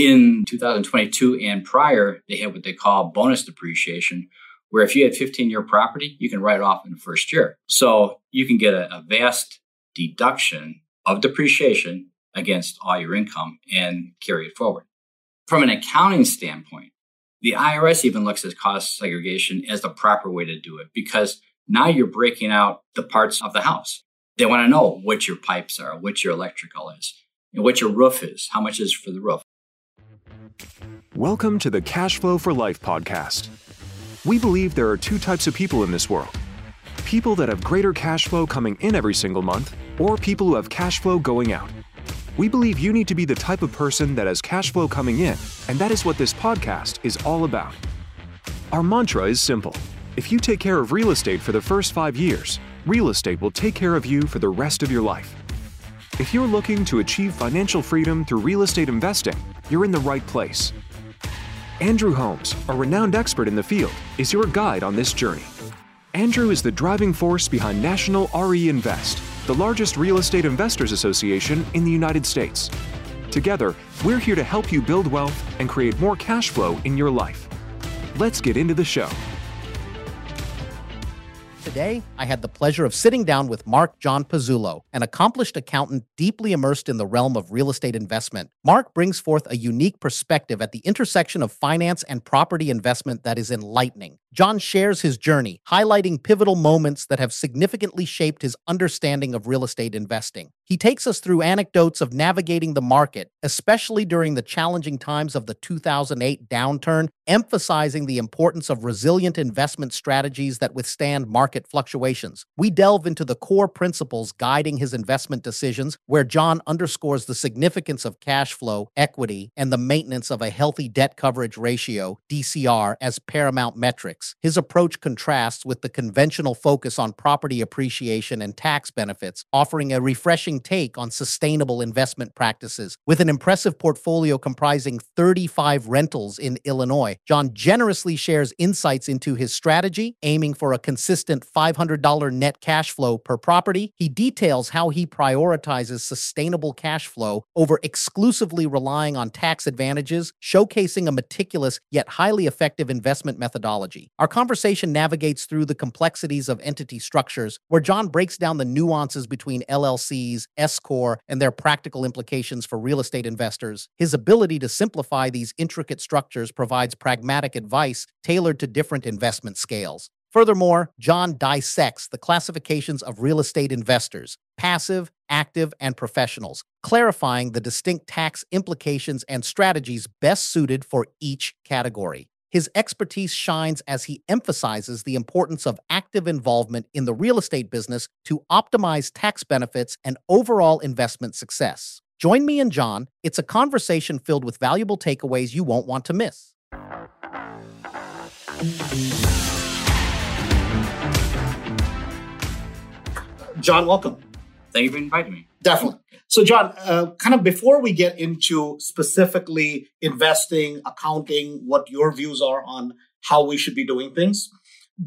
In 2022 and prior, they had what they call bonus depreciation, where if you had 15 year property, you can write it off in the first year. So you can get a, a vast deduction of depreciation against all your income and carry it forward. From an accounting standpoint, the IRS even looks at cost segregation as the proper way to do it because now you're breaking out the parts of the house. They want to know what your pipes are, what your electrical is, and what your roof is, how much is for the roof. Welcome to the Cash Flow for Life podcast. We believe there are two types of people in this world people that have greater cash flow coming in every single month, or people who have cash flow going out. We believe you need to be the type of person that has cash flow coming in, and that is what this podcast is all about. Our mantra is simple if you take care of real estate for the first five years, real estate will take care of you for the rest of your life. If you're looking to achieve financial freedom through real estate investing, you're in the right place. Andrew Holmes, a renowned expert in the field, is your guide on this journey. Andrew is the driving force behind National RE Invest, the largest real estate investors association in the United States. Together, we're here to help you build wealth and create more cash flow in your life. Let's get into the show. Today, I had the pleasure of sitting down with Mark John Pezzullo, an accomplished accountant deeply immersed in the realm of real estate investment. Mark brings forth a unique perspective at the intersection of finance and property investment that is enlightening. John shares his journey, highlighting pivotal moments that have significantly shaped his understanding of real estate investing. He takes us through anecdotes of navigating the market, especially during the challenging times of the 2008 downturn, emphasizing the importance of resilient investment strategies that withstand market fluctuations. We delve into the core principles guiding his investment decisions, where John underscores the significance of cash flow, equity, and the maintenance of a healthy debt coverage ratio, DCR, as paramount metrics. His approach contrasts with the conventional focus on property appreciation and tax benefits, offering a refreshing take on sustainable investment practices. With an impressive portfolio comprising 35 rentals in Illinois, John generously shares insights into his strategy, aiming for a consistent $500 net cash flow per property. He details how he prioritizes sustainable cash flow over exclusively relying on tax advantages, showcasing a meticulous yet highly effective investment methodology. Our conversation navigates through the complexities of entity structures, where John breaks down the nuances between LLCs, S Corp, and their practical implications for real estate investors. His ability to simplify these intricate structures provides pragmatic advice tailored to different investment scales. Furthermore, John dissects the classifications of real estate investors passive, active, and professionals, clarifying the distinct tax implications and strategies best suited for each category. His expertise shines as he emphasizes the importance of active involvement in the real estate business to optimize tax benefits and overall investment success. Join me and John. It's a conversation filled with valuable takeaways you won't want to miss. John, welcome. Thank you for inviting me. Definitely. So, John, uh, kind of before we get into specifically investing, accounting, what your views are on how we should be doing things,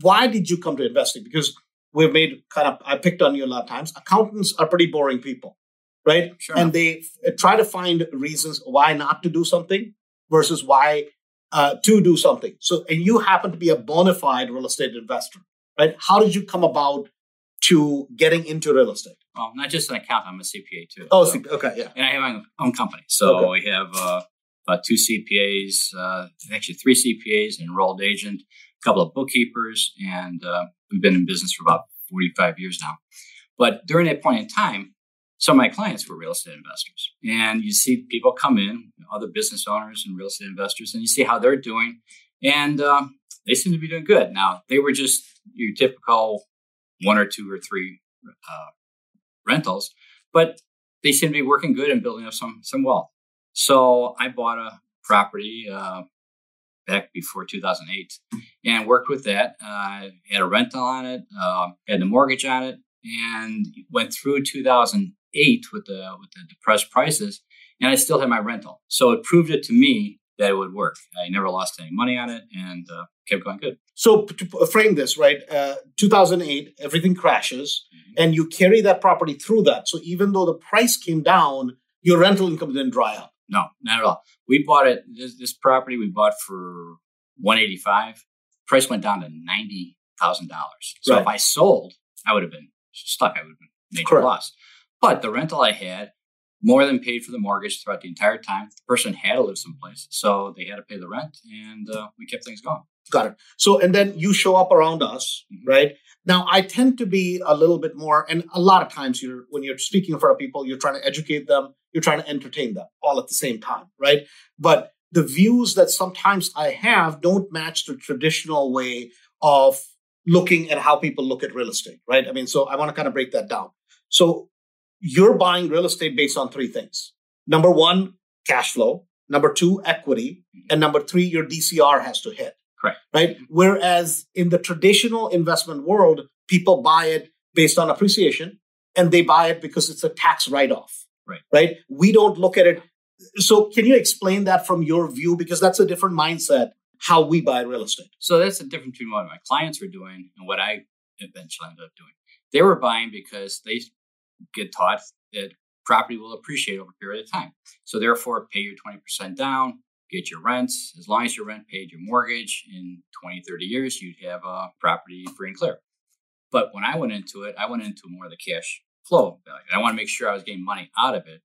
why did you come to investing? Because we've made kind of, I picked on you a lot of times. Accountants are pretty boring people, right? Sure. And they f- try to find reasons why not to do something versus why uh, to do something. So, and you happen to be a bona fide real estate investor, right? How did you come about to getting into real estate? Well, not just an accountant, I'm a CPA too. Oh, So- okay, yeah. and I have my own company. So Okay. we have uh, about two CPAs, uh, actually three CPAs, an enrolled agent, a couple of bookkeepers, and uh, we've been in business for about 45 years now. But during that point in time, some of my clients were real estate investors. And you see people come in, other business owners and real estate investors, and you see how they're doing. And um, they seem to be doing good. Now, they were just your typical one or two or three uh, rentals, but they seem to be working good and building up some some wealth. So I bought a property uh, back before 2008 and worked with that. Uh, had a rental on it, uh, had the mortgage on it, and went through 2008 with the with the depressed prices, and I still had my rental. So it proved it to me that it would work. I never lost any money on it, and uh, kept going good. So to frame this, right? Uh, 2008, everything crashes, Mm-hmm. and you carry that property through that. So even though the price came down, your rental income didn't dry up. No, not at all. We bought it. This, this property we bought for one eighty five. Price went down to ninety thousand dollars. So Right. if I sold, I would have been stuck. I would have been major Correct. loss. But the rental I had more than paid for the mortgage throughout the entire time. The person had to live someplace, so they had to pay the rent, and uh, we kept things going. Got it. So, and then you show up around us, Mhm. right? Now, I tend to be a little bit more, and a lot of times you're, when you're speaking in front of people, you're trying to educate them, you're trying to entertain them all at the same time, right? But the views that sometimes I have don't match the traditional way of looking at how people look at real estate, right? I mean, so I want to kind of break that down. So you're buying real estate based on three things. Number one, cash flow. Number two, equity. And number three, your DCR has to hit. Correct. Right. Whereas in the traditional investment world, people buy it based on appreciation and they buy it because it's a tax write off. Right. Right. We don't look at it. So can you explain that from your view? Because that's a different mindset, how we buy real estate. So that's the difference between what my clients were doing and what I eventually ended up doing. They were buying because they get taught that property will appreciate over a period of time. So therefore, pay your 20% down, get your rents. As long as your rent paid your mortgage in 20, 30 years, you'd have a property free and clear. But when I went into it, I went into more of the cash flow value. I want to make sure I was getting money out of it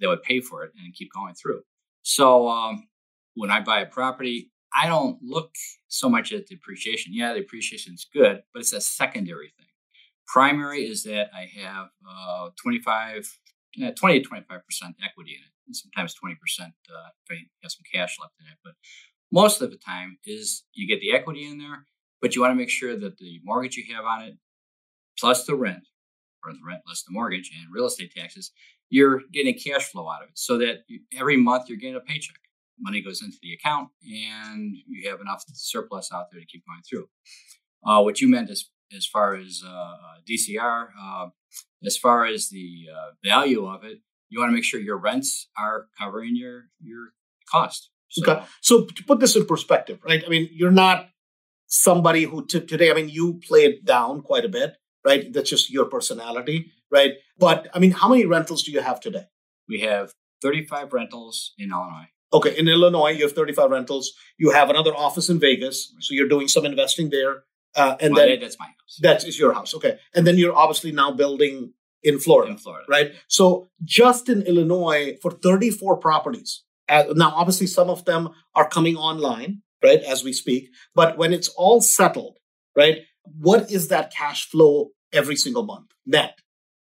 that would pay for it and keep going through. So um, when I buy a property, I don't look so much at the appreciation. Yeah, the appreciation is good, but it's a secondary thing. Primary is that I have uh, 25, uh, 20 to 25% equity in it, and sometimes 20% uh, if I have some cash left in it. But most of the time is you get the equity in there, but you want to make sure that the mortgage you have on it, plus the rent, or the rent less the mortgage and real estate taxes, you're getting cash flow out of it so that every month you're getting a paycheck money goes into the account and you have enough surplus out there to keep going through. Uh, what you meant as, as far as uh, DCR, uh, as far as the uh, value of it, you want to make sure your rents are covering your your cost. So, Okay. So to put this in perspective, right? I mean, you're not somebody who t- today, I mean, you play it down quite a bit, right? That's just your personality, right? But I mean, how many rentals do you have today? we have 35 rentals in Illinois. Okay, in Illinois, you have 35 rentals. You have another office in Vegas, so you're doing some investing there. Uh, and Well, then that's my house that is your house. Okay. And then you're obviously now building in Florida. in Florida. right? So just in Illinois for 34 properties. Uh, now, obviously, some of them are coming online, right, as we speak. But when it's all settled, right, what is that cash flow every single month net?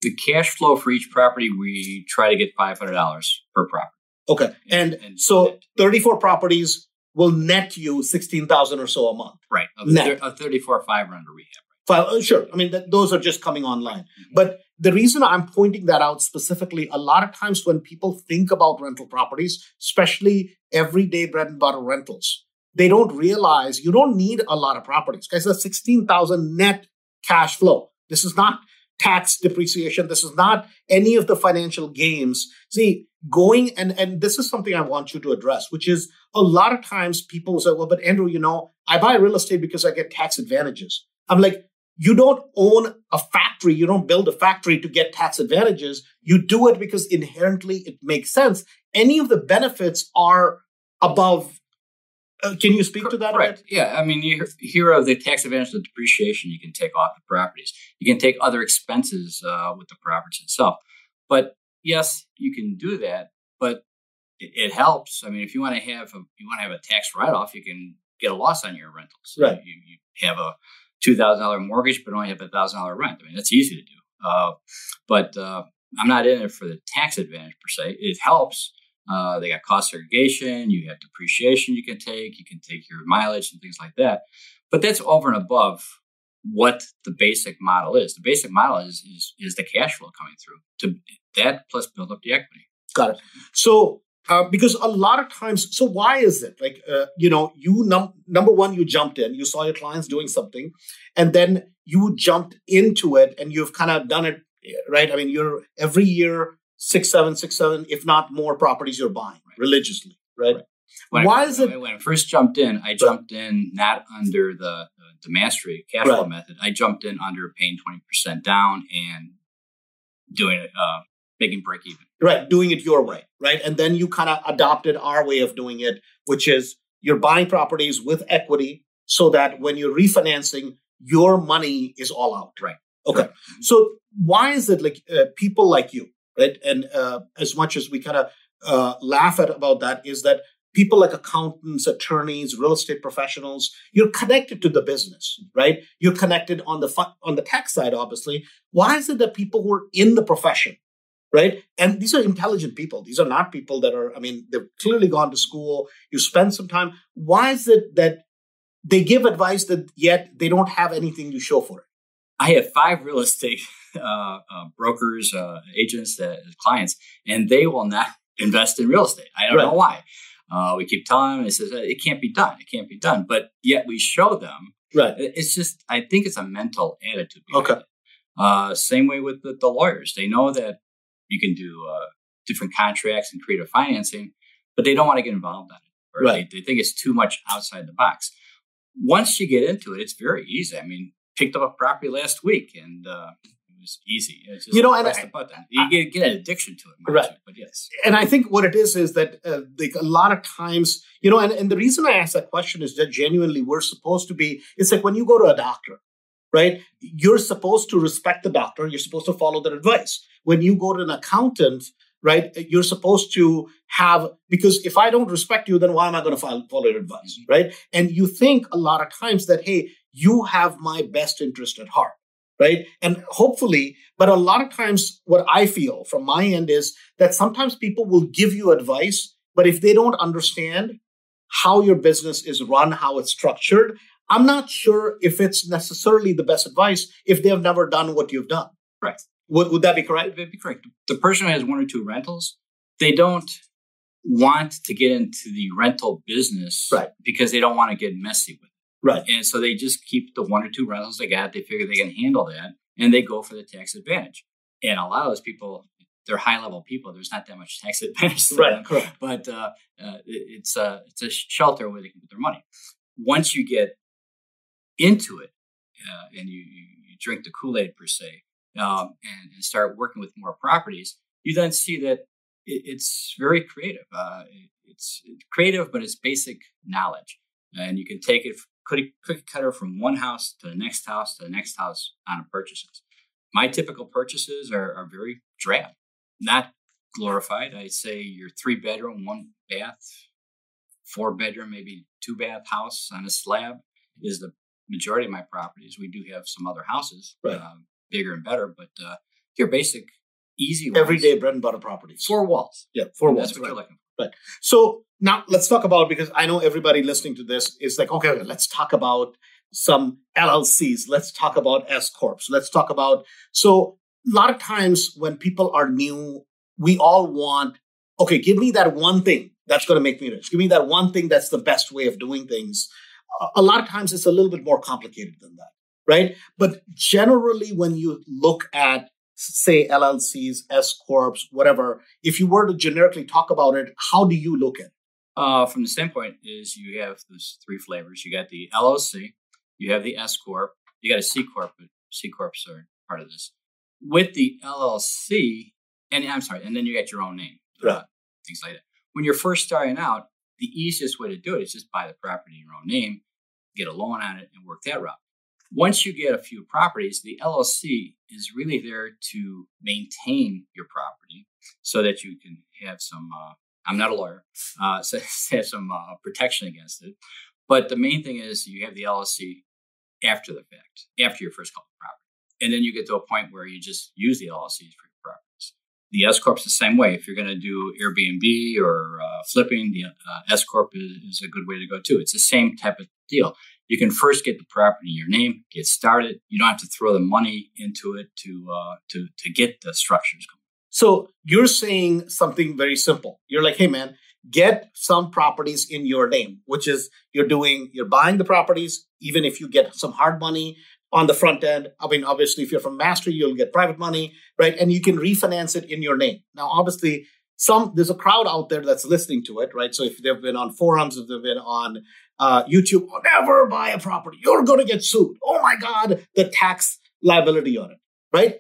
The cash flow for each property, we try to get $500 per property. Okay, and, And- so 34 properties will net you 16,000 or so a month. Right. A, Net. a 34 5 renter we have. Five, uh, sure. I mean, th- those are just coming online. But the reason I'm pointing that out specifically, a lot of times when people think about rental properties, especially everyday bread and butter rentals, they don't realize you don't need a lot of properties. Guys, that's 16,000 net cash flow. This is not tax depreciation. This is not any of the financial games. See, going and and this is something I want you to address, which is a lot of times people say, well, but Andrew, you know, I buy real estate because I get tax advantages. I'm like, you don't own a factory, you don't build a factory to get tax advantages. You do it because inherently it makes sense. Any of the benefits are above. Uh, can you speak to that? Right. Yeah. I mean, you hear- of the tax advantage of depreciation you can take off the properties. You can take other expenses uh, with the properties itself. But yes, you can do that. But it, it helps. I mean, if you want to have a, you want to have a tax write off, you can get a loss on your rentals. Right. You, you have a two thousand dollar mortgage, but only have a thousand dollar rent. I mean, that's easy to do. Uh, but uh, I'm not in it for the tax advantage per se. It helps. Uh, they got cost segregation. You have depreciation you can take. You can take your mileage and things like that. But that's over and above what the basic model is. The basic model is is, is the cash flow coming through to that plus build up the equity. Got it. So, uh, because a lot of times, so why is it like, uh, you know, you num- number one, you jumped in, you saw your clients doing something, and then you jumped into it and you've kind of done it, right? I mean, you're every year, six, seven, six, seven, if not more properties you're buying Right. religiously, right? Right. When Why I, is it- when I first jumped in? I jumped in not under the the mastery cash flow Right. method. I jumped in under paying twenty percent down and doing it, uh, making break even. Right, doing it your way, right? And then you kind of adopted our way of doing it, which is you're buying properties with equity so that when you're refinancing, your money is all out. Right. Okay. Right. So why is it like uh, people like you, right? And uh, as much as we kind of uh, laugh at about that, is that people like accountants, attorneys, real estate professionals, you're connected to the business, right? You're connected on the fu- on the tech side, obviously. Why is it that people who are in the profession, right? And these are intelligent people. These are not people that are. I mean, they've clearly gone to school. You spend some time. Why is it that they give advice that yet they don't have anything to show for it? I have five real estate uh, uh, brokers, uh, agents, clients, and they will not invest in real estate. I don't Right. know why. Uh, we keep telling them, it says it can't be done. It can't be done. But yet we show them. Right. It's just, I think it's a mental attitude. Okay. Uh, same way with the, the lawyers. They know that you can do uh, different contracts and creative financing, but they don't want to get involved in it. Or Right. they, they think it's too much outside the box. Once you get into it, it's very easy. I mean, picked up a property last week and uh, easy. It's just You know, and press I- the button. You get, get an addiction to it, Right. you, but yes. and I think what it is is that uh, like a lot of times, you know, and, and the reason I ask that question is that genuinely we're supposed to be. It's like when you go to a doctor, right? You're supposed to respect the doctor. You're supposed to follow their advice. When you go to an accountant, right? You're supposed to have because if I don't respect you, then why am I going to follow, follow your advice, right? And you think a lot of times that hey, you have my best interest at heart, right? And hopefully, but a lot of times, what I feel from my end is that sometimes people will give you advice, but if they don't understand how your business is run, how it's structured, I'm not sure if it's necessarily the best advice if they have never done what you've done. Right. Would, would that be correct? That'd be correct. The person who has one or two rentals, they don't want to get into the rental business Right. because they don't want to get messy with it. Right. And so they just keep the one or two rentals they got. They figure they can handle that and they go for the tax advantage. And a lot of those people, they're high level people. There's not that much tax advantage to them. Correct. But uh, uh, it's, a, it's a shelter where they can put their money. Once you get into it uh, and you, you, drink the Kool Aid per se um, and, and start working with more properties, you then see that it, it's very creative. Uh, it- it's creative, but it's basic knowledge. And you can take it, cookie cookie cutter from one house to the next house to the next house on a purchases. My typical purchases are, are very drab, not glorified. I'd say your three bedroom, one bath, four bedroom, maybe two bath house on a slab is the majority of my properties. We do have some other houses, Right. uh, bigger and better, but uh, your basic, easy ones. Everyday bread and butter properties. four walls. Yeah, four That's walls. what right. you're looking for. So now let's talk about because I know everybody listening to this is like, okay, let's talk about some LLCs. Let's talk about S corps. Let's talk about so a lot of times when people are new, we all want, okay, give me that one thing that's going to make me rich. Give me that one thing that's the best way of doing things. A lot of times it's a little bit more complicated than that, right? But generally, when you look at say LLCs, S corps, whatever, if you were to generically talk about it, how do you look at it? Uh, from the standpoint is you have those three flavors. You got the LLC, you have the S corp, you got a C corp, but C corps are part of this. With the LLC, and I'm sorry, and then you got your own name, uh, things like that. When you're first starting out, the easiest way to do it is just buy the property in your own name, get a loan on it, and work that route. Once you get a few properties, the LLC is really there to maintain your property so that you can have some. Uh, I'm not a lawyer, uh, so have some uh, protection against it. But the main thing is you have the LLC after the fact, after your first couple of property, and then you get to a point where you just use the LLCs for your properties. The S corp's the same way. If you're going to do Airbnb or uh, flipping, the uh, S corp is, is a good way to go too. It's the same type of deal. You can first get the property in your name, get started. You don't have to throw the money into it to uh, to to get the structures going. So you're saying something very simple. You're like, hey man, get some properties in your name, which is you're doing, you're buying the properties, even if you get some hard money on the front end. I mean, obviously, if you're from Master, you'll get private money, right? And you can refinance it in your name. Now, obviously, some there's a crowd out there that's listening to it, right? So if they've been on forums, if they've been on uh, YouTube, never buy a property. You're going to get sued. Oh my God, the tax liability on it, right?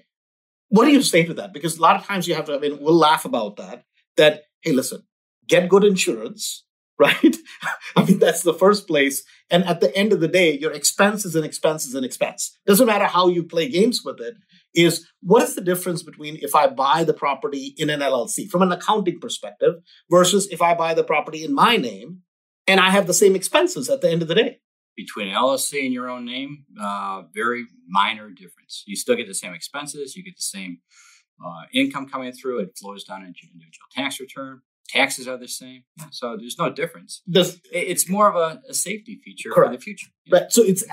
What do you say to that? Because a lot of times you have to, I mean, we'll laugh about that, that, hey, listen, get good insurance, right? I mean, that's the first place. And at the end of the day, your expense is an expense is an expense. Doesn't matter how you play games with it. Is what is the difference between if I buy the property in an LLC from an accounting perspective versus if I buy the property in my name and I have the same expenses at the end of the day? Between LLC and your own name, uh, very minor difference. You still get the same expenses, you get the same uh, income coming through, it flows down into your individual tax return taxes are the same. So there's no difference. it's more of a, a safety feature correct. for the future. Yeah. Right. So it's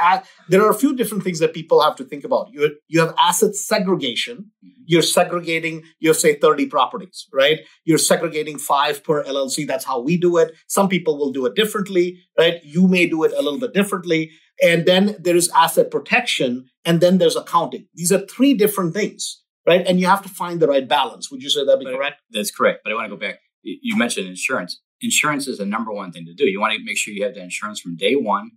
there are a few different things that people have to think about. You you have asset segregation. Mm-hmm. You're segregating. You have say 30 properties, right? You're segregating five per LLC. That's how we do it. Some people will do it differently, right? You may do it a little bit differently. And then there is asset protection, and then there's accounting. These are three different things, right? And you have to find the right balance. Would you say that be but correct? That's correct. But I want to go back you mentioned insurance. Insurance is the number one thing to do. You want to make sure you have the insurance from day one,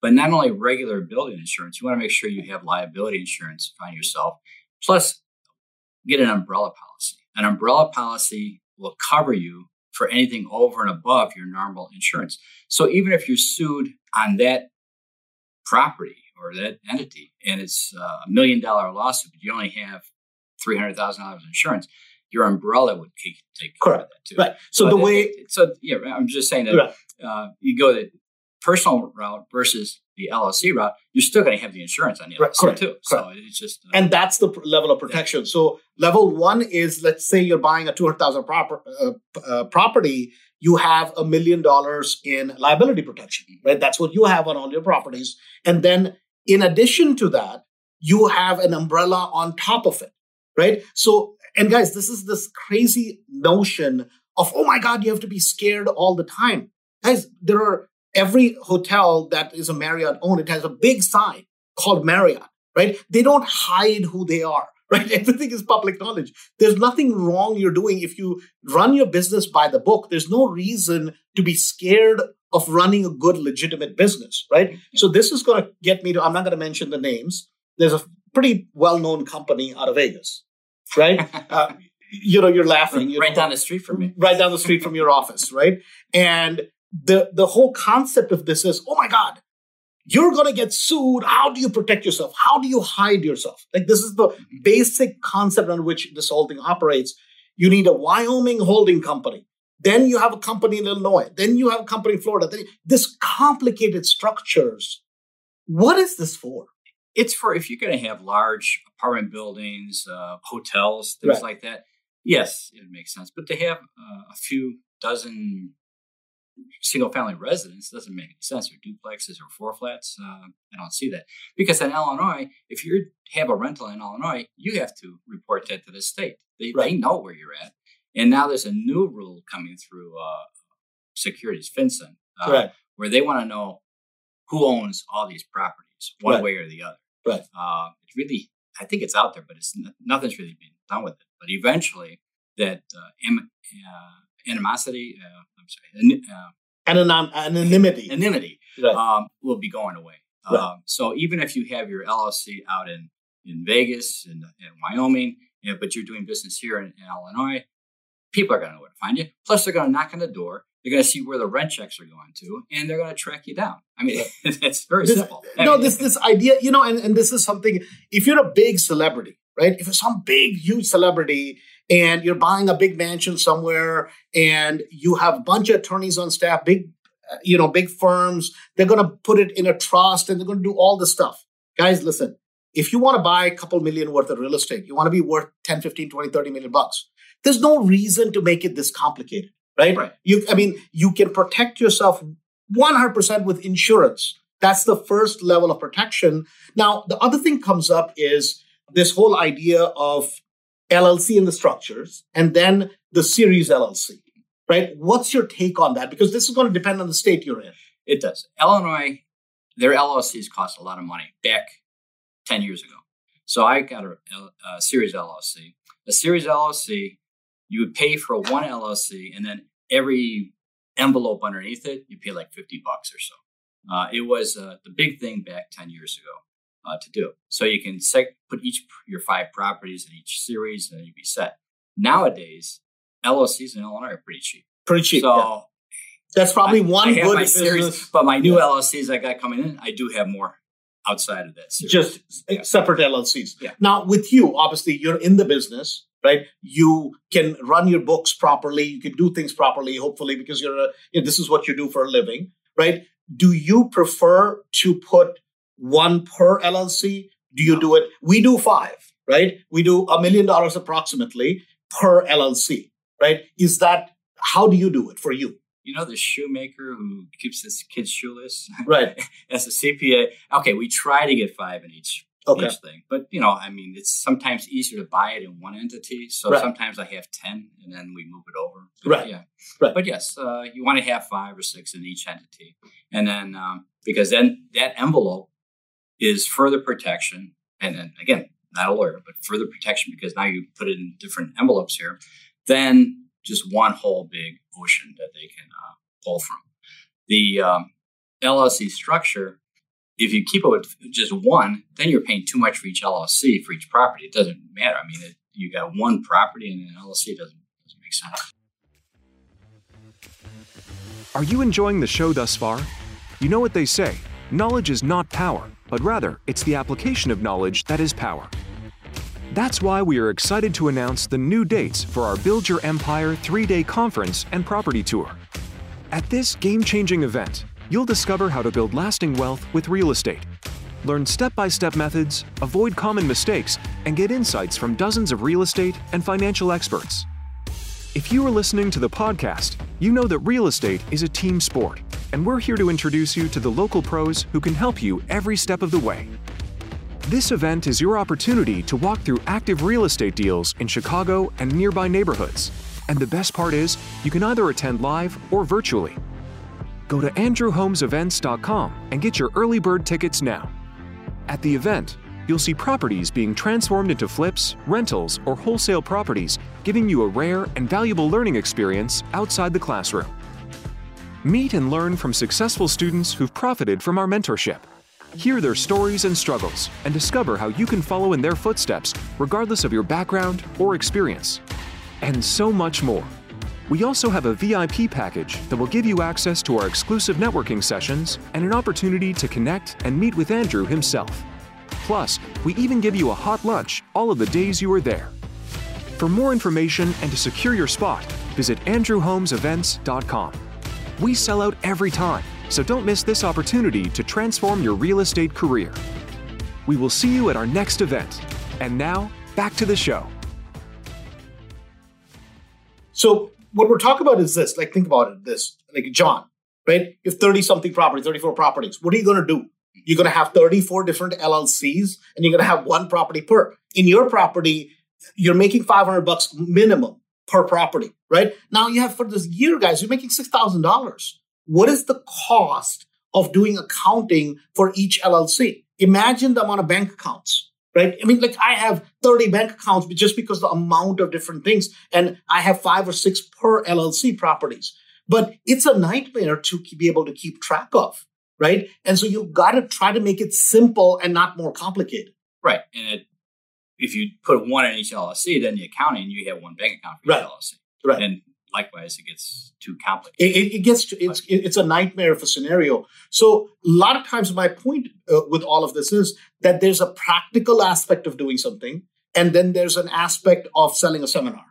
but not only regular building insurance, you want to make sure you have liability insurance on yourself. Plus, get an umbrella policy. An umbrella policy will cover you for anything over and above your normal insurance. So even if you're sued on that property or that entity and it's a million dollar lawsuit, but you only have $300,000 insurance, your umbrella would take, take care Correct. of that too. Right. So but the way, it, so yeah, I'm just saying that right. uh, you go the personal route versus the LLC route, you're still going to have the insurance on the right. LLC Correct. too. Correct. So it's just, uh, and that's the level of protection. Yeah. So level one is, let's say you're buying a two hundred thousand proper uh, uh, property, you have a million dollars in liability protection, right? That's what you have on all your properties, and then in addition to that, you have an umbrella on top of it, right? So and guys, this is this crazy notion of, oh my God, you have to be scared all the time. Guys, there are every hotel that is a Marriott owned, it has a big sign called Marriott, right? They don't hide who they are, right? Everything is public knowledge. There's nothing wrong you're doing if you run your business by the book. There's no reason to be scared of running a good, legitimate business, right? So this is going to get me to, I'm not going to mention the names. There's a pretty well known company out of Vegas right? Uh, you know, you're laughing. You right down the street from me. Right down the street from your office, right? And the the whole concept of this is, oh my God, you're going to get sued. How do you protect yourself? How do you hide yourself? Like this is the mm-hmm. basic concept on which this whole thing operates. You need a Wyoming holding company. Then you have a company in Illinois. Then you have a company in Florida. Then, this complicated structures. What is this for? It's for if you're going to have large apartment buildings, uh, hotels, things right. like that. Yes, it makes sense. But to have uh, a few dozen single family residents doesn't make any sense, or duplexes or four flats. Uh, I don't see that. Because in Illinois, if you have a rental in Illinois, you have to report that to the state. They, right. they know where you're at. And now there's a new rule coming through uh, securities, FinCEN, uh, right. where they want to know who owns all these properties, one right. way or the other. Right. Uh, it's really, I think it's out there, but it's nothing's really been done with it. But eventually, that uh, Im, uh, animosity, uh, I'm sorry, uh, Anonym, anonymity, anonymity right. um, will be going away. Right. Um, so even if you have your LLC out in in Vegas and in, in, Wyoming, you know, but you're doing business here in, in Illinois, people are going to know where to find you. Plus, they're going to knock on the door they're going to see where the rent checks are going to, and they're going to track you down. I mean, it's very this, simple. No, this this idea, you know, and, and this is something. If you're a big celebrity, right? If you're some big, huge celebrity, and you're buying a big mansion somewhere, and you have a bunch of attorneys on staff, big, you know, big firms, they're going to put it in a trust, and they're going to do all this stuff. Guys, listen. If you want to buy a couple million worth of real estate, you want to be worth 10, 15, 20, 30 million bucks. There's no reason to make it this complicated right? right? You, I mean, you can protect yourself 100% with insurance. That's the first level of protection. Now, the other thing comes up is this whole idea of LLC in the structures and then the series LLC, right? What's your take on that? Because this is going to depend on the state you're in. It does. Illinois, their LLCs cost a lot of money back 10 years ago. So I got a, a series LLC. A series LLC you would pay for one LLC and then every envelope underneath it, you pay like 50 bucks or so. Uh, it was uh, the big thing back 10 years ago. uh, to do. So you can set, put each your five properties in each series, and you'd be set. Nowadays, LLCs in Illinois are pretty cheap. Pretty cheap. So yeah. that's probably I, one I good business. series, but my new LLCs I got coming in, I do have more outside of that series. just Yeah. separate LLCs. Yeah. Now, with you, obviously, you're in the business, right? You can run your books properly. You can do things properly, hopefully, because you're a, you know, this is what you do for a living, right? Do you prefer to put one per LLC? Do you do it? We do five, right? We do a million dollars approximately per LLC, right? Is that how do you do it for you? you know the shoemaker who keeps his kids shoeless Right. as a CPA. Okay, we try to get five in each Okay. each thing, but you know, I mean, it's sometimes easier to buy it in one entity. So Right. sometimes I have ten, and then we move it over. Right. Yeah. Right. But yes, uh, you want to have five or six in each entity, and then um, because then that envelope is further protection, and then again, not a lawyer, but further protection because now you put it in different envelopes here. Then just one whole big ocean that they can uh, pull from. The um, LLC structure, if you keep it with just one, then you're paying too much for each LLC for each property. It doesn't matter. I mean, it, you got one property and an LLC doesn't doesn't make sense. Are you enjoying the show thus far? You know what they say knowledge is not power, but rather, it's the application of knowledge that is power. That's why we are excited to announce the new dates for our Build Your Empire three day conference and property tour. At this game changing event, you'll discover how to build lasting wealth with real estate. Learn step by step methods, avoid common mistakes, and get insights from dozens of real estate and financial experts. If you are listening to the podcast, you know that real estate is a team sport, and we're here to introduce you to the local pros who can help you every step of the way. This event is your opportunity to walk through active real estate deals in Chicago and nearby neighborhoods. And the best part is, you can either attend live or virtually. Go to andrewholmesevents.com and get your early bird tickets now. At the event, you'll see properties being transformed into flips, rentals, or wholesale properties, giving you a rare and valuable learning experience outside the classroom. Meet and learn from successful students who've profited from our mentorship. Hear their stories and struggles and discover how you can follow in their footsteps regardless of your background or experience. And so much more. We also have a VIP package that will give you access to our exclusive networking sessions and an opportunity to connect and meet with Andrew himself. Plus, we even give you a hot lunch all of the days you are there. For more information and to secure your spot, visit andrewholmesevents.com. We sell out every time, so don't miss this opportunity to transform your real estate career. We will see you at our next event. And now, back to the show. So what we're talking about is this. Like, think about it. This, like John, right? You have thirty something properties, thirty four properties. What are you going to do? You're going to have thirty four different LLCs, and you're going to have one property per. In your property, you're making five hundred bucks minimum per property, right? Now you have for this year, guys, you're making six thousand dollars. What is the cost of doing accounting for each LLC? Imagine the amount of bank accounts right? I mean, like I have 30 bank accounts but just because the amount of different things, and I have five or six per LLC properties. But it's a nightmare to be able to keep track of, right? And so you've got to try to make it simple and not more complicated. Right. And it, if you put one in each LLC, then the accounting, you have one bank account for each Right. LLC. Right. And likewise, it gets too complicated. It, it, gets to, it's it's a nightmare of a scenario. So a lot of times, my point uh, with all of this is that there's a practical aspect of doing something, and then there's an aspect of selling a seminar.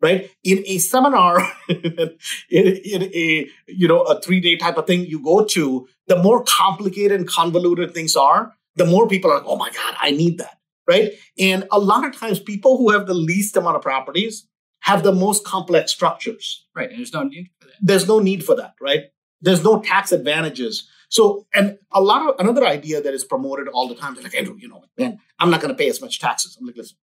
Right in a seminar, in, in a you know a three day type of thing you go to, the more complicated and convoluted things are, the more people are like, oh my god, I need that. Right, and a lot of times people who have the least amount of properties have the most complex structures right. And there's no need for that. there's no need for that, right? There's no tax advantages. So, and a lot of another idea that is promoted all the time, they're like, Andrew, you know, man, I'm not going to pay as much taxes. I'm like, listen,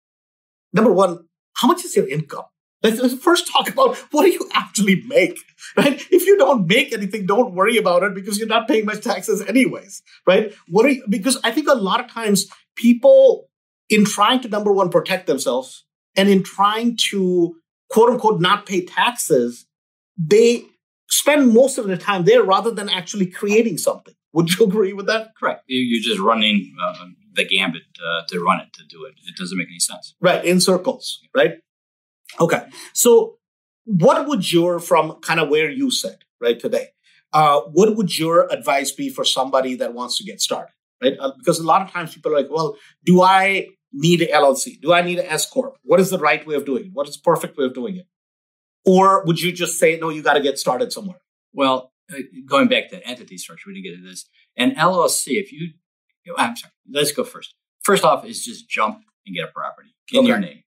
number one, how much is your income? Let's, let's first talk about what do you actually make, right? If you don't make anything, don't worry about it because you're not paying much taxes anyways, right? What are you, because I think a lot of times people, in trying to number one protect themselves and in trying to quote unquote not pay taxes, they spend most of their time there rather than actually creating something. Would you agree with that? Correct. You- You're just running, uh, the gambit uh, to run it to do it. It doesn't make any sense. Right, in circles, right? Okay. So, what would your, from kind of where you sit, right, today, uh, what would your advice be for somebody that wants to get started, right? Uh, because a lot of times people are like, well, do I need an LLC? Do I need an S Corp? What is the right way of doing it? What is the perfect way of doing it? Or would you just say, no, you got to get started somewhere? Well, uh, going back to entity structure, we didn't get into this. An LLC, if you, I'm sorry, let's go first. First off, is just jump and get a property in okay. your name.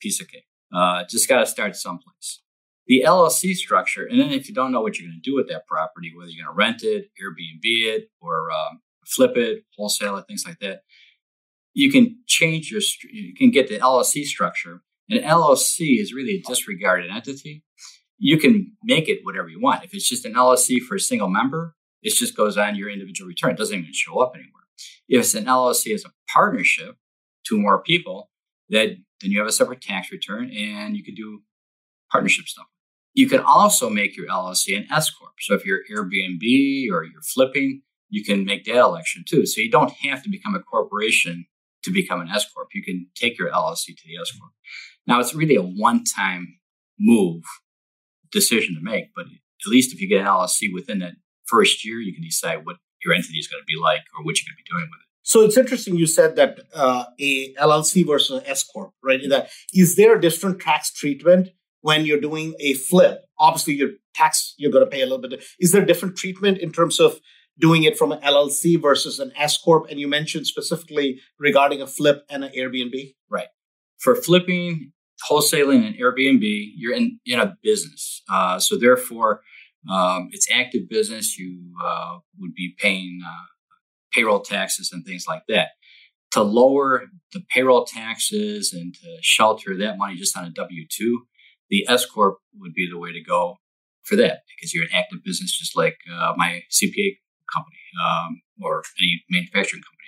Piece of cake. Uh, just got to start someplace. The LLC structure, and then if you don't know what you're going to do with that property, whether you're going to rent it, Airbnb it, or um, flip it, wholesale it, things like that, you can change your, you can get the LLC structure. An LLC is really a disregarded entity. You can make it whatever you want. If it's just an LLC for a single member, it just goes on your individual return. It doesn't even show up anywhere. If it's an LLC as a partnership, two more people, that then you have a separate tax return and you can do partnership stuff. You can also make your LLC an S corp. So if you're Airbnb or you're flipping, you can make that election too. So you don't have to become a corporation to become an S corp. You can take your LLC to the S corp. Now it's really a one-time move decision to make, but at least if you get an LLC within that first year, you can decide what your entity is going to be like or what you're going to be doing with it. So it's interesting you said that uh, a LLC versus an S corp, right? That is there a different tax treatment when you're doing a flip? Obviously, your tax you're going to pay a little bit. Is there a different treatment in terms of doing it from an LLC versus an S corp? And you mentioned specifically regarding a flip and an Airbnb, right? For flipping, wholesaling, and Airbnb, you're in in a business, uh, so therefore. Um, it's active business. You uh, would be paying uh, payroll taxes and things like that. To lower the payroll taxes and to shelter that money just on a W 2, the S Corp would be the way to go for that because you're an active business just like uh, my CPA company um, or any manufacturing company.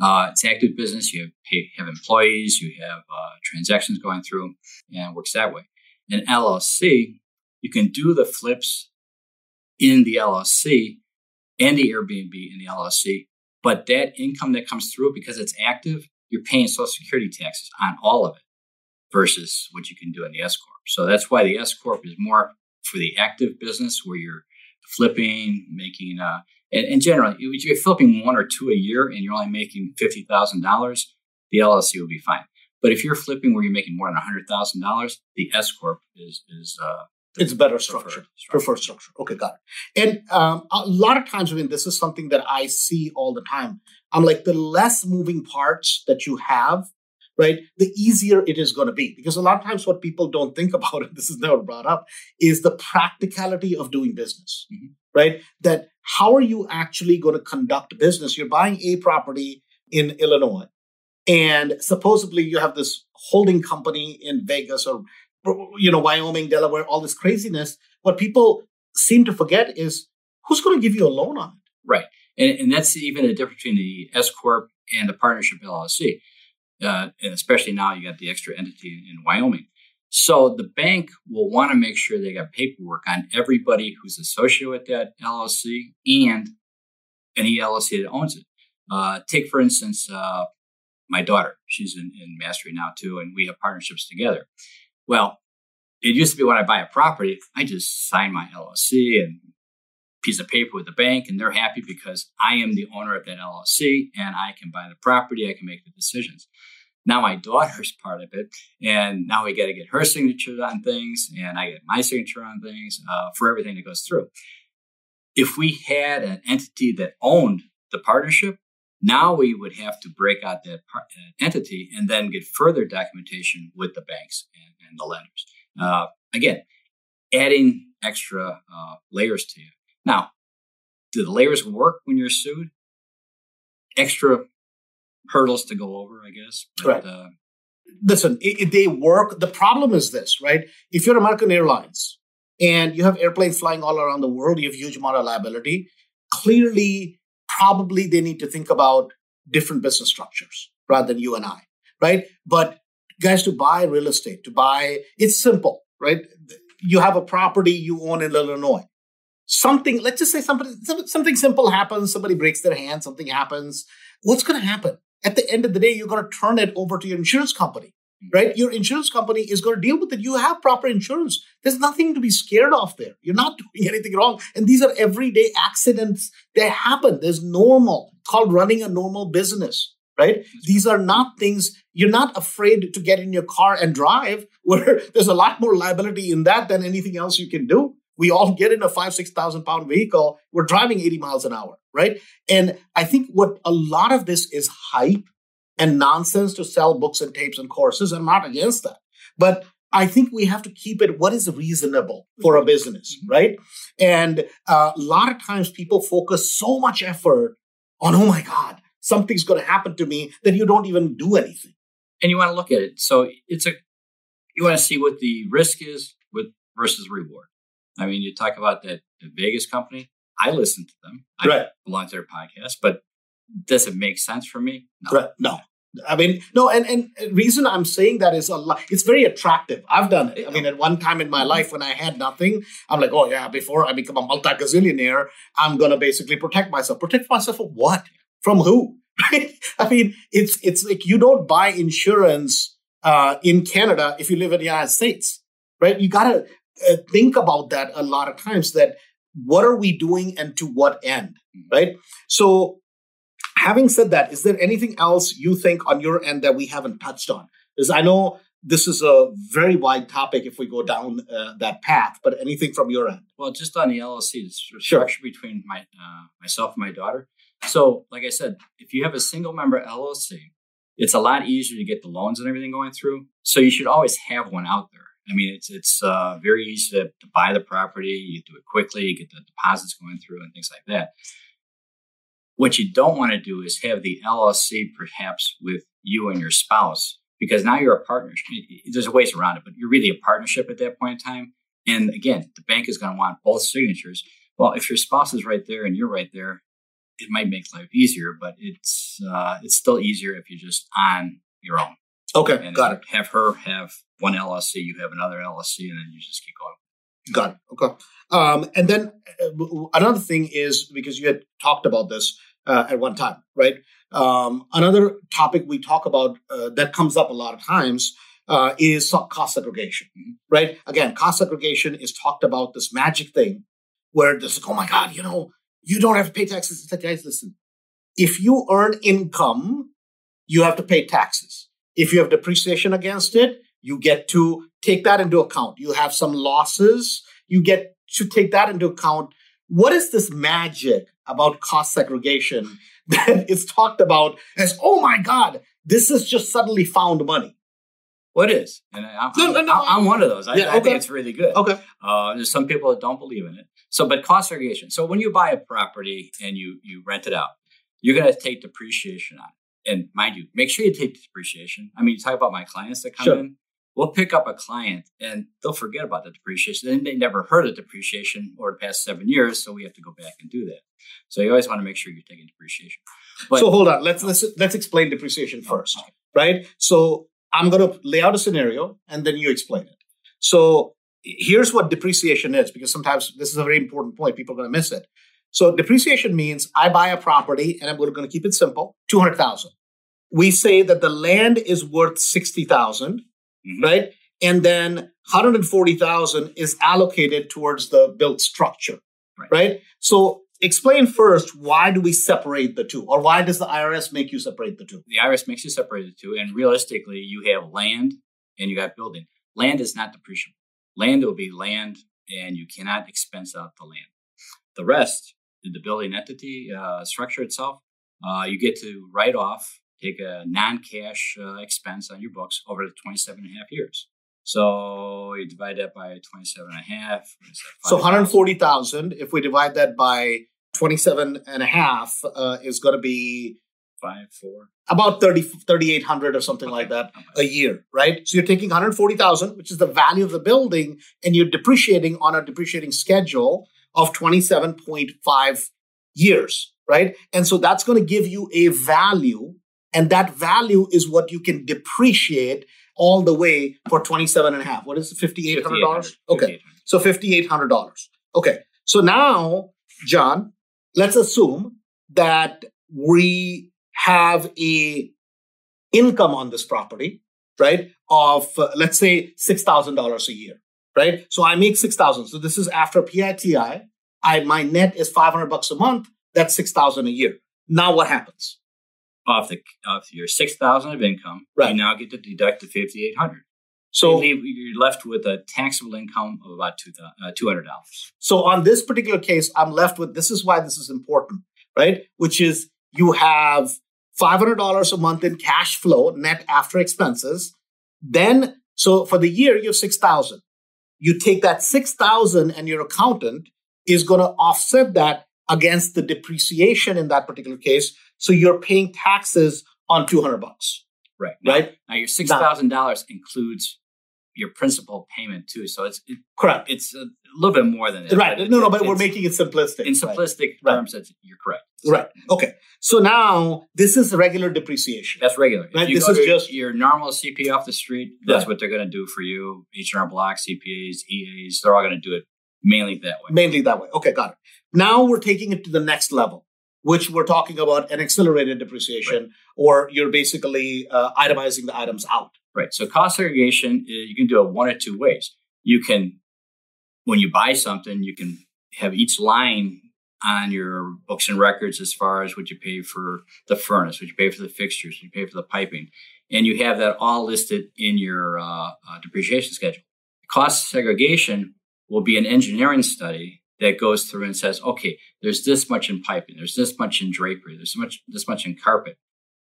Uh, it's active business. You have, pay, have employees, you have uh, transactions going through, and it works that way. In LLC, you can do the flips in the LLC and the Airbnb in the LLC. But that income that comes through, because it's active, you're paying Social Security taxes on all of it versus what you can do in the S Corp. So that's why the S Corp is more for the active business where you're flipping, making, uh, and, and generally, if you're flipping one or two a year and you're only making $50,000, the LLC will be fine. But if you're flipping where you're making more than $100,000, the S Corp is, is uh, it's better structure, preferred, preferred structure. Okay, got it. And um, a lot of times, I mean, this is something that I see all the time. I'm like, the less moving parts that you have, right, the easier it is going to be. Because a lot of times, what people don't think about, and this is never brought up, is the practicality of doing business, mm-hmm. Right? That how are you actually going to conduct business? You're buying a property in Illinois, and supposedly you have this holding company in Vegas or you know, Wyoming, Delaware, all this craziness. What people seem to forget is who's going to give you a loan on it? Right. And, and that's even a difference between the S Corp and the partnership LLC. Uh, and especially now you got the extra entity in Wyoming. So the bank will want to make sure they got paperwork on everybody who's associated with that LLC and any LLC that owns it. Uh, take, for instance, uh, my daughter. She's in, in Mastery now too, and we have partnerships together. Well, it used to be when I buy a property, I just sign my LLC and piece of paper with the bank, and they're happy because I am the owner of that LLC and I can buy the property, I can make the decisions. Now my daughter's part of it, and now we got to get her signature on things, and I get my signature on things uh, for everything that goes through. If we had an entity that owned the partnership, now we would have to break out that entity and then get further documentation with the banks and, and the lenders. Uh, again, adding extra uh, layers to you. Now, do the layers work when you're sued? Extra hurdles to go over, I guess. But, right. Uh, Listen, it, they work. The problem is this, right? If you're American Airlines and you have airplanes flying all around the world, you have huge amount of liability. Clearly, probably they need to think about different business structures rather than you and I, right? But guys, to buy real estate, to buy, it's simple, right? You have a property you own in Illinois. Something, let's just say somebody, something simple happens, somebody breaks their hand, something happens. What's going to happen? At the end of the day, you're going to turn it over to your insurance company, right? Your insurance company is going to deal with it. You have proper insurance. There's nothing to be scared of there. You're not doing anything wrong. And these are everyday accidents that happen. There's normal, called running a normal business, right? These are not things you're not afraid to get in your car and drive, where there's a lot more liability in that than anything else you can do. We all get in a five, 6,000 pound vehicle. We're driving 80 miles an hour, right? And I think what a lot of this is hype and nonsense to sell books and tapes and courses. I'm not against that. But I think we have to keep it what is reasonable for a business, mm-hmm. right? And uh, a lot of times people focus so much effort on, oh my God, something's going to happen to me that you don't even do anything. And you want to look at it. So it's a, you want to see what the risk is with versus reward. I mean, you talk about that Vegas company. I listen to them. I right. belong to their podcast, but does it make sense for me? No. Right. No. I mean, no, and and reason I'm saying that is a lot. It's very attractive. I've done it. I mean, at one time in my life when I had nothing, I'm like, oh yeah, before I become a multi gazillionaire, I'm gonna basically protect myself. Protect myself from what? From who? I mean, it's it's like you don't buy insurance uh, in Canada if you live in the United States, right? You gotta uh, think about that a lot of times. That what are we doing and to what end, mm-hmm. right? So having said that, is there anything else you think on your end that we haven't touched on? Because I know this is a very wide topic if we go down uh, that path, but anything from your end? Well, just on the LLC, the structure sure. between my uh, myself and my daughter. So, like I said, if you have a single member LLC, it's a lot easier to get the loans and everything going through. So you should always have one out there. I mean, it's it's uh, very easy to, to, buy the property. You do it quickly. You get the deposits going through and things like that. What you don't want to do is have the LLC perhaps with you and your spouse, because now you're a partnership. There's ways around it, but you're really a partnership at that point in time. And again, the bank is going to want both signatures. Well, if your spouse is right there and you're right there, it might make life easier, but it's uh, it's still easier if you're just on your own. Okay, got it. Have her have one LLC, you have another LLC, and then you just keep going. Got it. Okay. Um, and then uh, another thing is because you had talked about this uh, at one time, right? Um, another topic we talk about uh, that comes up a lot of times uh, is cost segregation, mm-hmm. right? Again, cost segregation is talked about this magic thing where this, is, oh my God, you know, you don't have to pay taxes. It's like, guys, listen, if you earn income, you have to pay taxes. If you have depreciation against it, you get to take that into account. You have some losses, you get to take that into account. What is this magic about cost segregation that is talked about as, oh my God, this is just suddenly found money? What is? And I'm, no, no, no, I'm, one of those. I, yeah, okay. I, think it's really good. Okay. Uh, there's some people that don't believe in it. So, but cost segregation. So when you buy a property and you you rent it out, you're going to take depreciation on it. And mind you, make sure you take depreciation. I mean, you talk about my clients that come sure. in we'll pick up a client and they'll forget about the depreciation. Then they never heard of depreciation over the past seven years, so we have to go back and do that. So you always want to make sure you're taking depreciation. But, so hold on, let's let's let's explain depreciation oh, first, okay. right? So I'm going to lay out a scenario and then you explain it. So here's what depreciation is, because sometimes this is a very important point. People are going to miss it. So depreciation means I buy a property and I'm going to keep it simple, 200,000. We say that the land is worth 60,000 mm-hmm. right? And then 140,000 is allocated towards the built structure, right. right? So explain first why do we separate the two or why does the IRS make you separate the two? The IRS makes you separate the two and realistically you have land and you got building. Land is not depreciable. Land will be land and you cannot expense out the land. The rest, the building entity uh, structure itself, uh, you get to write off take a non-cash uh, expense on your books over the 27 and a half years. So you divide that by 27 and a half. So 140,000, if we divide that by 27 and a half, uh, is going to be five, four, about 30, 3,800 or something okay. like that a year, right? So you're taking 140,000, which is the value of the building, and you're depreciating on a depreciating schedule of 27.5 years, right? And so that's going to give you a value and that value is what you can depreciate all the way for 27 and a half. What is it? $5,800? Okay. So $5,800. Okay. So now, John, let's assume that we have a income on this property, right? Of uh, let's say six thousand dollars a year, right? So I make six thousand. So this is after PITI. I my net is five hundred bucks a month. That's six thousand a year. Now what happens? Off the off your six thousand of income, Right. you now get to deduct the fifty eight hundred. So So you're left with a taxable income of about two uh, two hundred dollars. So on this particular case, I'm left with this is why this is important, right? Which is you have $500 a month in cash flow net after expenses. Then, so for the year, you have 6,000. You take that 6,000 and your accountant is going to offset that against the depreciation in that particular case. So you're paying taxes on 200 bucks, Right. Now, right? now your six thousand dollars includes your principal payment too. So it's it, Correct. it's a little bit more than that. Right. No, no, but we're making it simplistic. in simplistic Right. terms. That's, you're correct. Right. Okay. So now this is regular depreciation. That's regular. Right, this is just- your normal CPA off the street. That's Right. what they're going to do for you. H&R Block, CPAs, EAs, they're all going to do it mainly that way. Mainly that way. Okay, got it. Now we're taking it to the next level, which we're talking about an accelerated depreciation, or you're basically uh, itemizing the items out. Right. So cost segregation, uh, you can do it one of two ways. You can, when you buy something, you can have each line on your books and records as far as what you pay for the furnace, what you pay for the fixtures, what you pay for the piping, and you have that all listed in your uh, uh, depreciation schedule. Cost segregation will be an engineering study that goes through and says, okay, there's this much in piping, there's this much in drapery, there's so much this much in carpet,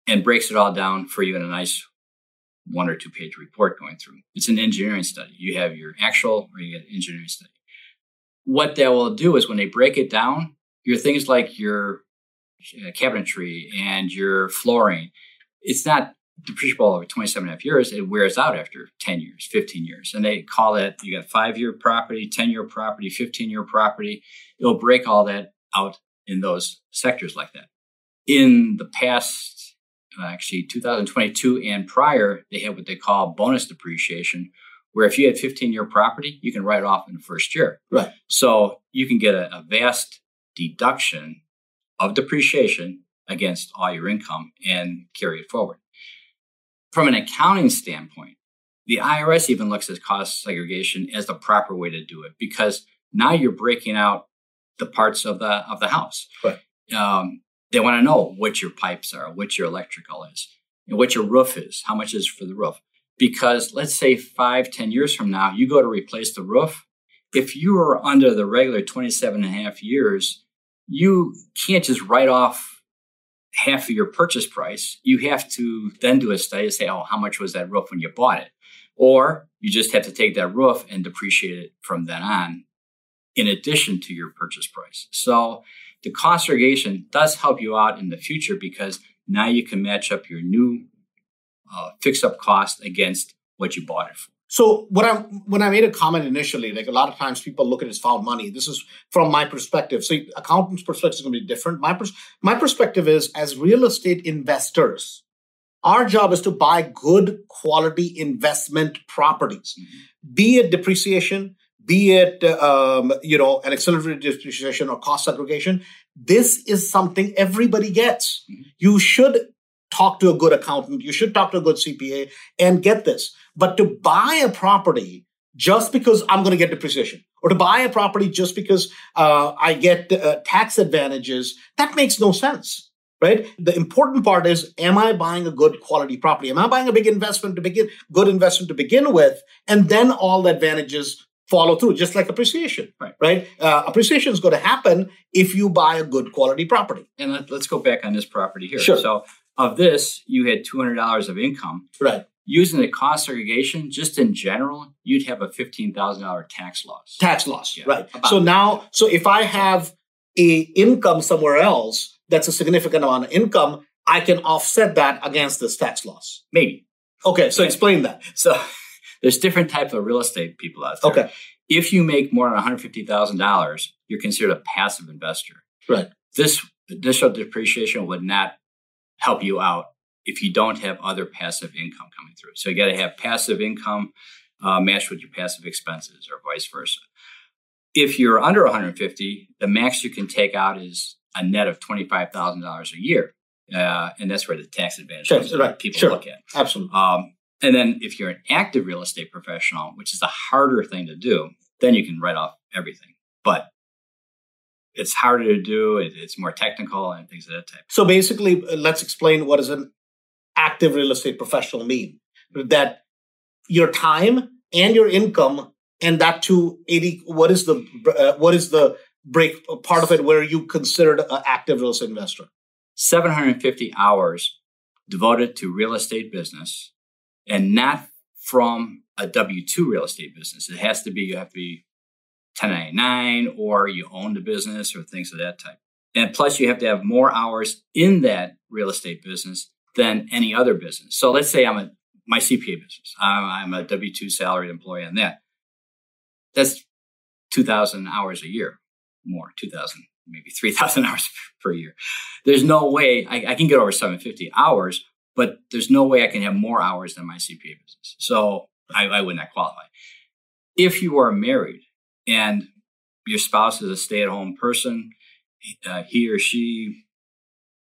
and breaks it all down for you in a nice one or two page report going through. It's an engineering study. You have your actual or you get engineering study. What that will do is when they break it down, your things like your uh, cabinetry and your flooring, it's not depreciable over 27 and a half years. It wears out after 10 years, 15 years. And they call it, you got five year property, 10 year property, 15 year property. It'll break all that out in those sectors like that. In the past, actually 2022 and prior, they had what they call bonus depreciation, where if you had 15 year property, you can write it off in the first year. Right. So you can get a, a vast deduction of depreciation against all your income and carry it forward. From an accounting standpoint, the IRS even looks at cost segregation as the proper way to do it because now you're breaking out the parts of the of the house. Right. Um, they want to know what your pipes are, what your electrical is, and what your roof is, how much is for the roof. Because let's say five, ten years from now, you go to replace the roof. If you are under the regular 27 and a half years, you can't just write off half of your purchase price. You have to then do a study to say, oh, how much was that roof when you bought it? Or you just have to take that roof and depreciate it from then on in addition to your purchase price. So the cost segregation does help you out in the future because now you can match up your new uh, fixed up cost against what you bought it for. So when I when I made a comment initially, like a lot of times people look at it as found money. This is from my perspective. So accountant's perspective is going to be different. My pers- my perspective is as real estate investors, our job is to buy good quality investment properties, be it depreciation, be it um, you know an accelerated depreciation or cost segregation. This is something everybody gets. Mhm. You should talk to a good accountant. You should talk to a good CPA and get this. But to buy a property just because I'm going to get depreciation, or to buy a property just because uh, I get uh, tax advantages, that makes no sense, right? The important part is, am I buying a good quality property? Am I buying a big investment to begin, good investment to begin with, and then all the advantages follow through, just like appreciation, Right. Right? Uh, appreciation is going to happen if you buy a good quality property, And let, let's go back on this property here. Sure. So of this, you had $200 of income. right? Using the cost segregation, just in general, you'd have a $15,000 tax loss. tax loss Yeah, right so now so if i have a income somewhere else that's a significant amount of income i can offset that against this tax loss Maybe. okay so Okay. explain that So there's different types of real estate people out there. okay If you make more than $150,000, you're considered a passive investor. right This additional depreciation would not help you out if you don't have other passive income coming through. So you got to have passive income uh, matched with your passive expenses or vice versa. If you're under 150, the max you can take out is a net of $25,000 a year. uh, and that's where the tax advantage Sure, right, people sure. look at. Absolutely. Um, and then if you're an active real estate professional, which is a harder thing to do, then you can write off everything. But it's harder to do. It's more technical and things of that type. So basically, uh, let's explain what does an active real estate professional mean. That your time and your income, and that to eighty. What is the uh, what is the break part of it where you considered an active real estate investor? 750 hours devoted to real estate business and not from a W 2 real estate business. It has to be, you have to be 1099 or you own the business or things of that type. And plus, you have to have more hours in that real estate business than any other business. So let's say I'm a my CPA business. I'm, I'm a W two salaried employee on that. That's 2,000 hours a year, more 2,000, maybe 3,000 hours per year. There's no way I, I can get over 750 hours, but there's no way I can have more hours than my CPA business. So I, I would not qualify. If you are married and your spouse is a stay at home person, uh, he or she,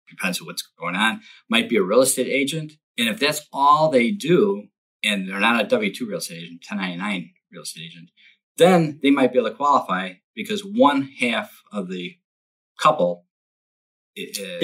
depends on what's going on, might be a real estate agent. And if that's all they do, and they're not a W 2 real estate agent, 1099 real estate agent, then they might be able to qualify because one half of the couple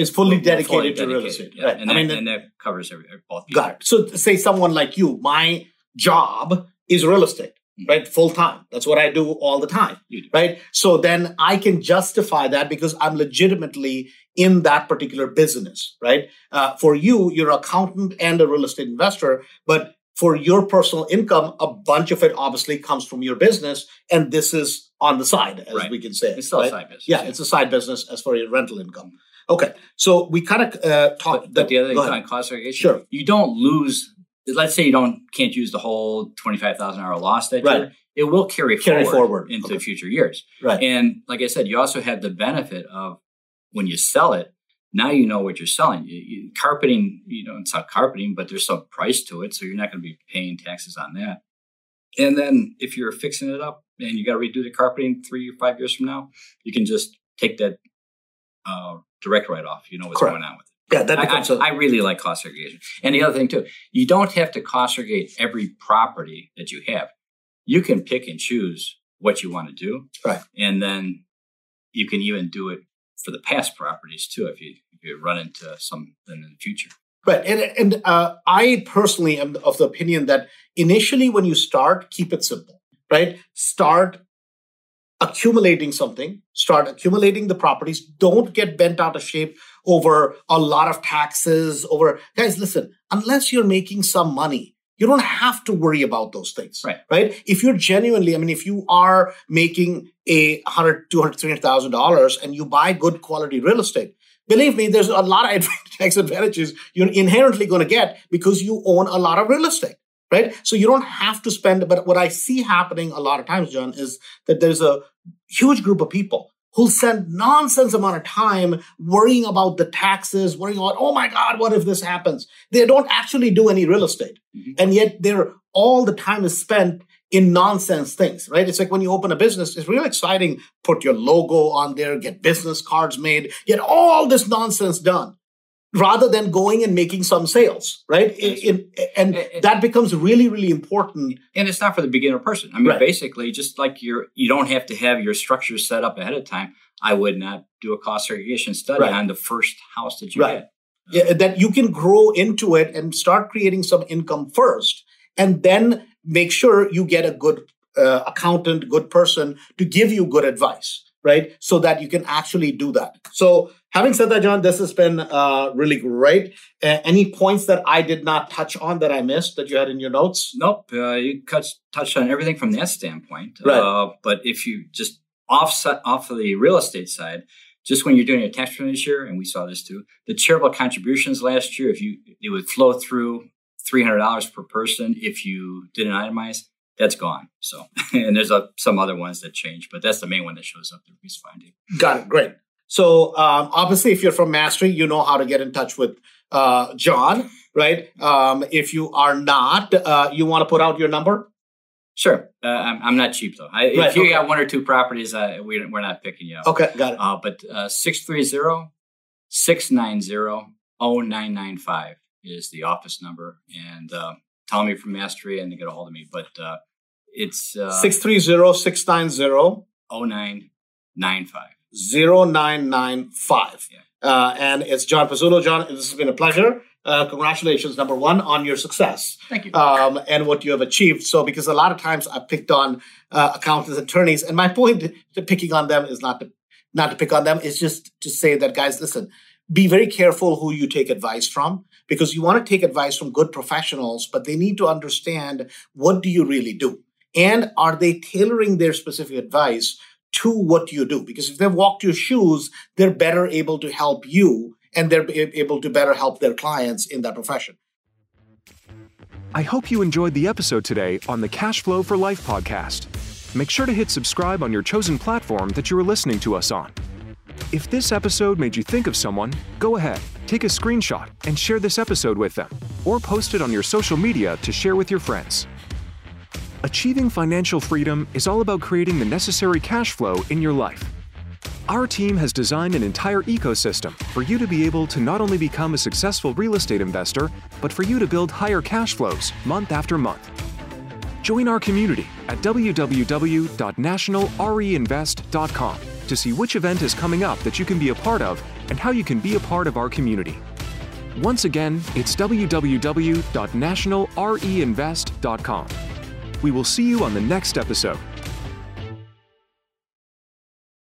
is fully dedicated to real estate. Yeah. Right. And, I that, mean, and that covers every, both. people. Got it. So say someone like you, my job is real estate, Mhm. right? Full time. That's what I do all the time, right? So then I can justify that because I'm legitimately in that particular business, right? Uh, for you, you're an accountant and a real estate investor, but for your personal income, a bunch of it obviously comes from your business, and this is on the side, as Right. we can say. It's still right? a side business. Yeah, it's a side business as for your rental income. Okay, so we kind of uh, talked. But, but the other thing on cost segregation, Sure. you don't lose. Let's say you don't can't use the whole twenty five thousand hour loss that Right. year. It will carry, Carry forward, forward. into Okay. future years. Right. And like I said, you also have the benefit of when you sell it. Now you know what you're selling. You, you, carpeting, you know, it's not carpeting, but there's some price to it, so you're not going to be paying taxes on that. And then if you're fixing it up and you got to redo the carpeting three or five years from now, you can just take that uh, direct write off. You know what's Correct. going on with it. yeah, that I, becomes I- a I really like cost segregation. And the other thing too, you don't have to cost segregate every property that you have. You can pick and choose what you want to do. Right. And then you can even do it for the past properties too, if you if you run into something in the future. Right. And, and uh, I personally am of the opinion that initially, when you start, keep it simple, right? Start accumulating something, start accumulating the properties. Don't get bent out of shape over a lot of taxes, over guys, listen, unless you're making some money, you don't have to worry about those things. Right. Right. If you're genuinely, I mean, if you are making a hundred, two hundred, three hundred thousand dollars and you buy good quality real estate, believe me, there's a lot of tax advantages you're inherently going to get because you own a lot of real estate, right? So you don't have to spend. But what I see happening a lot of times, John, is that there's a huge group of people who'll spend nonsense amount of time worrying about the taxes, worrying about, oh my God, what if this happens? They don't actually do any real estate. Mhm. And yet they're all the time is spent in nonsense things, right? It's like when you open a business, it's really exciting. Put your logo on there, get business cards made, get all this nonsense done rather than going and making some sales, right? In- in- and It- that becomes really, really important. And it's not for the beginner person. I mean, Right. basically, just like you're, you don't have to have your structure set up ahead of time. I would not do a cost segregation study Right. on the first house that you Right. get. Yeah, that you can grow into it and start creating some income first, and then make sure you get a good uh, accountant, good person to give you good advice, right? So that you can actually do that. So, having said that, John, this has been uh, really great. Uh, any points that I did not touch on that I missed that you had in your notes? Nope, uh, you touched on everything from that standpoint. Right. Uh, but if you just offset off of the real estate side, just when you're doing your tax return this year, and we saw this too, the charitable contributions last year, if you it would flow through three hundred dollars per person if you didn't itemize, that's gone. So, and there's a, some other ones that change, but that's the main one that shows up. The Reese finding. Got it. Great. So um, obviously, if you're from Mastery, you know how to get in touch with uh, John, right? Um, if you are not, uh, you want to put out your number. Sure, uh, I'm, I'm not cheap though. I, Right, if you okay. got one or two properties, uh, we, we're not picking you up. Okay, got it. Uh, but uh, 630 690 0995 is the office number. And uh, tell me from Mastery and to get a hold of me. But uh, it's uh, 630 690 0995. 0995. Yeah. Uh, and it's John Pezzullo. John, this has been a pleasure. Uh, congratulations, number one, on your success Thank you. um, and what you have achieved. So, because a lot of times I've picked on uh, accountants, attorneys, and my point to picking on them is not to not to pick on them. It's just to say that, guys, listen, be very careful who you take advice from because you want to take advice from good professionals, but they need to understand what do you really do and are they tailoring their specific advice to what you do because if they've walked your shoes they're better able to help you and they're able to better help their clients in that profession I hope you enjoyed the episode today on the Cash Flow for Life podcast. Make sure to hit subscribe on your chosen platform that you are listening to us on. If this episode made you think of someone, go ahead, take a screenshot and share this episode with them, or post it on your social media to share with your friends. Achieving financial freedom is all about creating the necessary cash flow in your life. Our team has designed an entire ecosystem for you to be able to not only become a successful real estate investor, but for you to build higher cash flows month after month. Join our community at www.nationalreinvest.com to see which event is coming up that you can be a part of and how you can be a part of our community. Once again, it's www.nationalreinvest.com. We will see you on the next episode.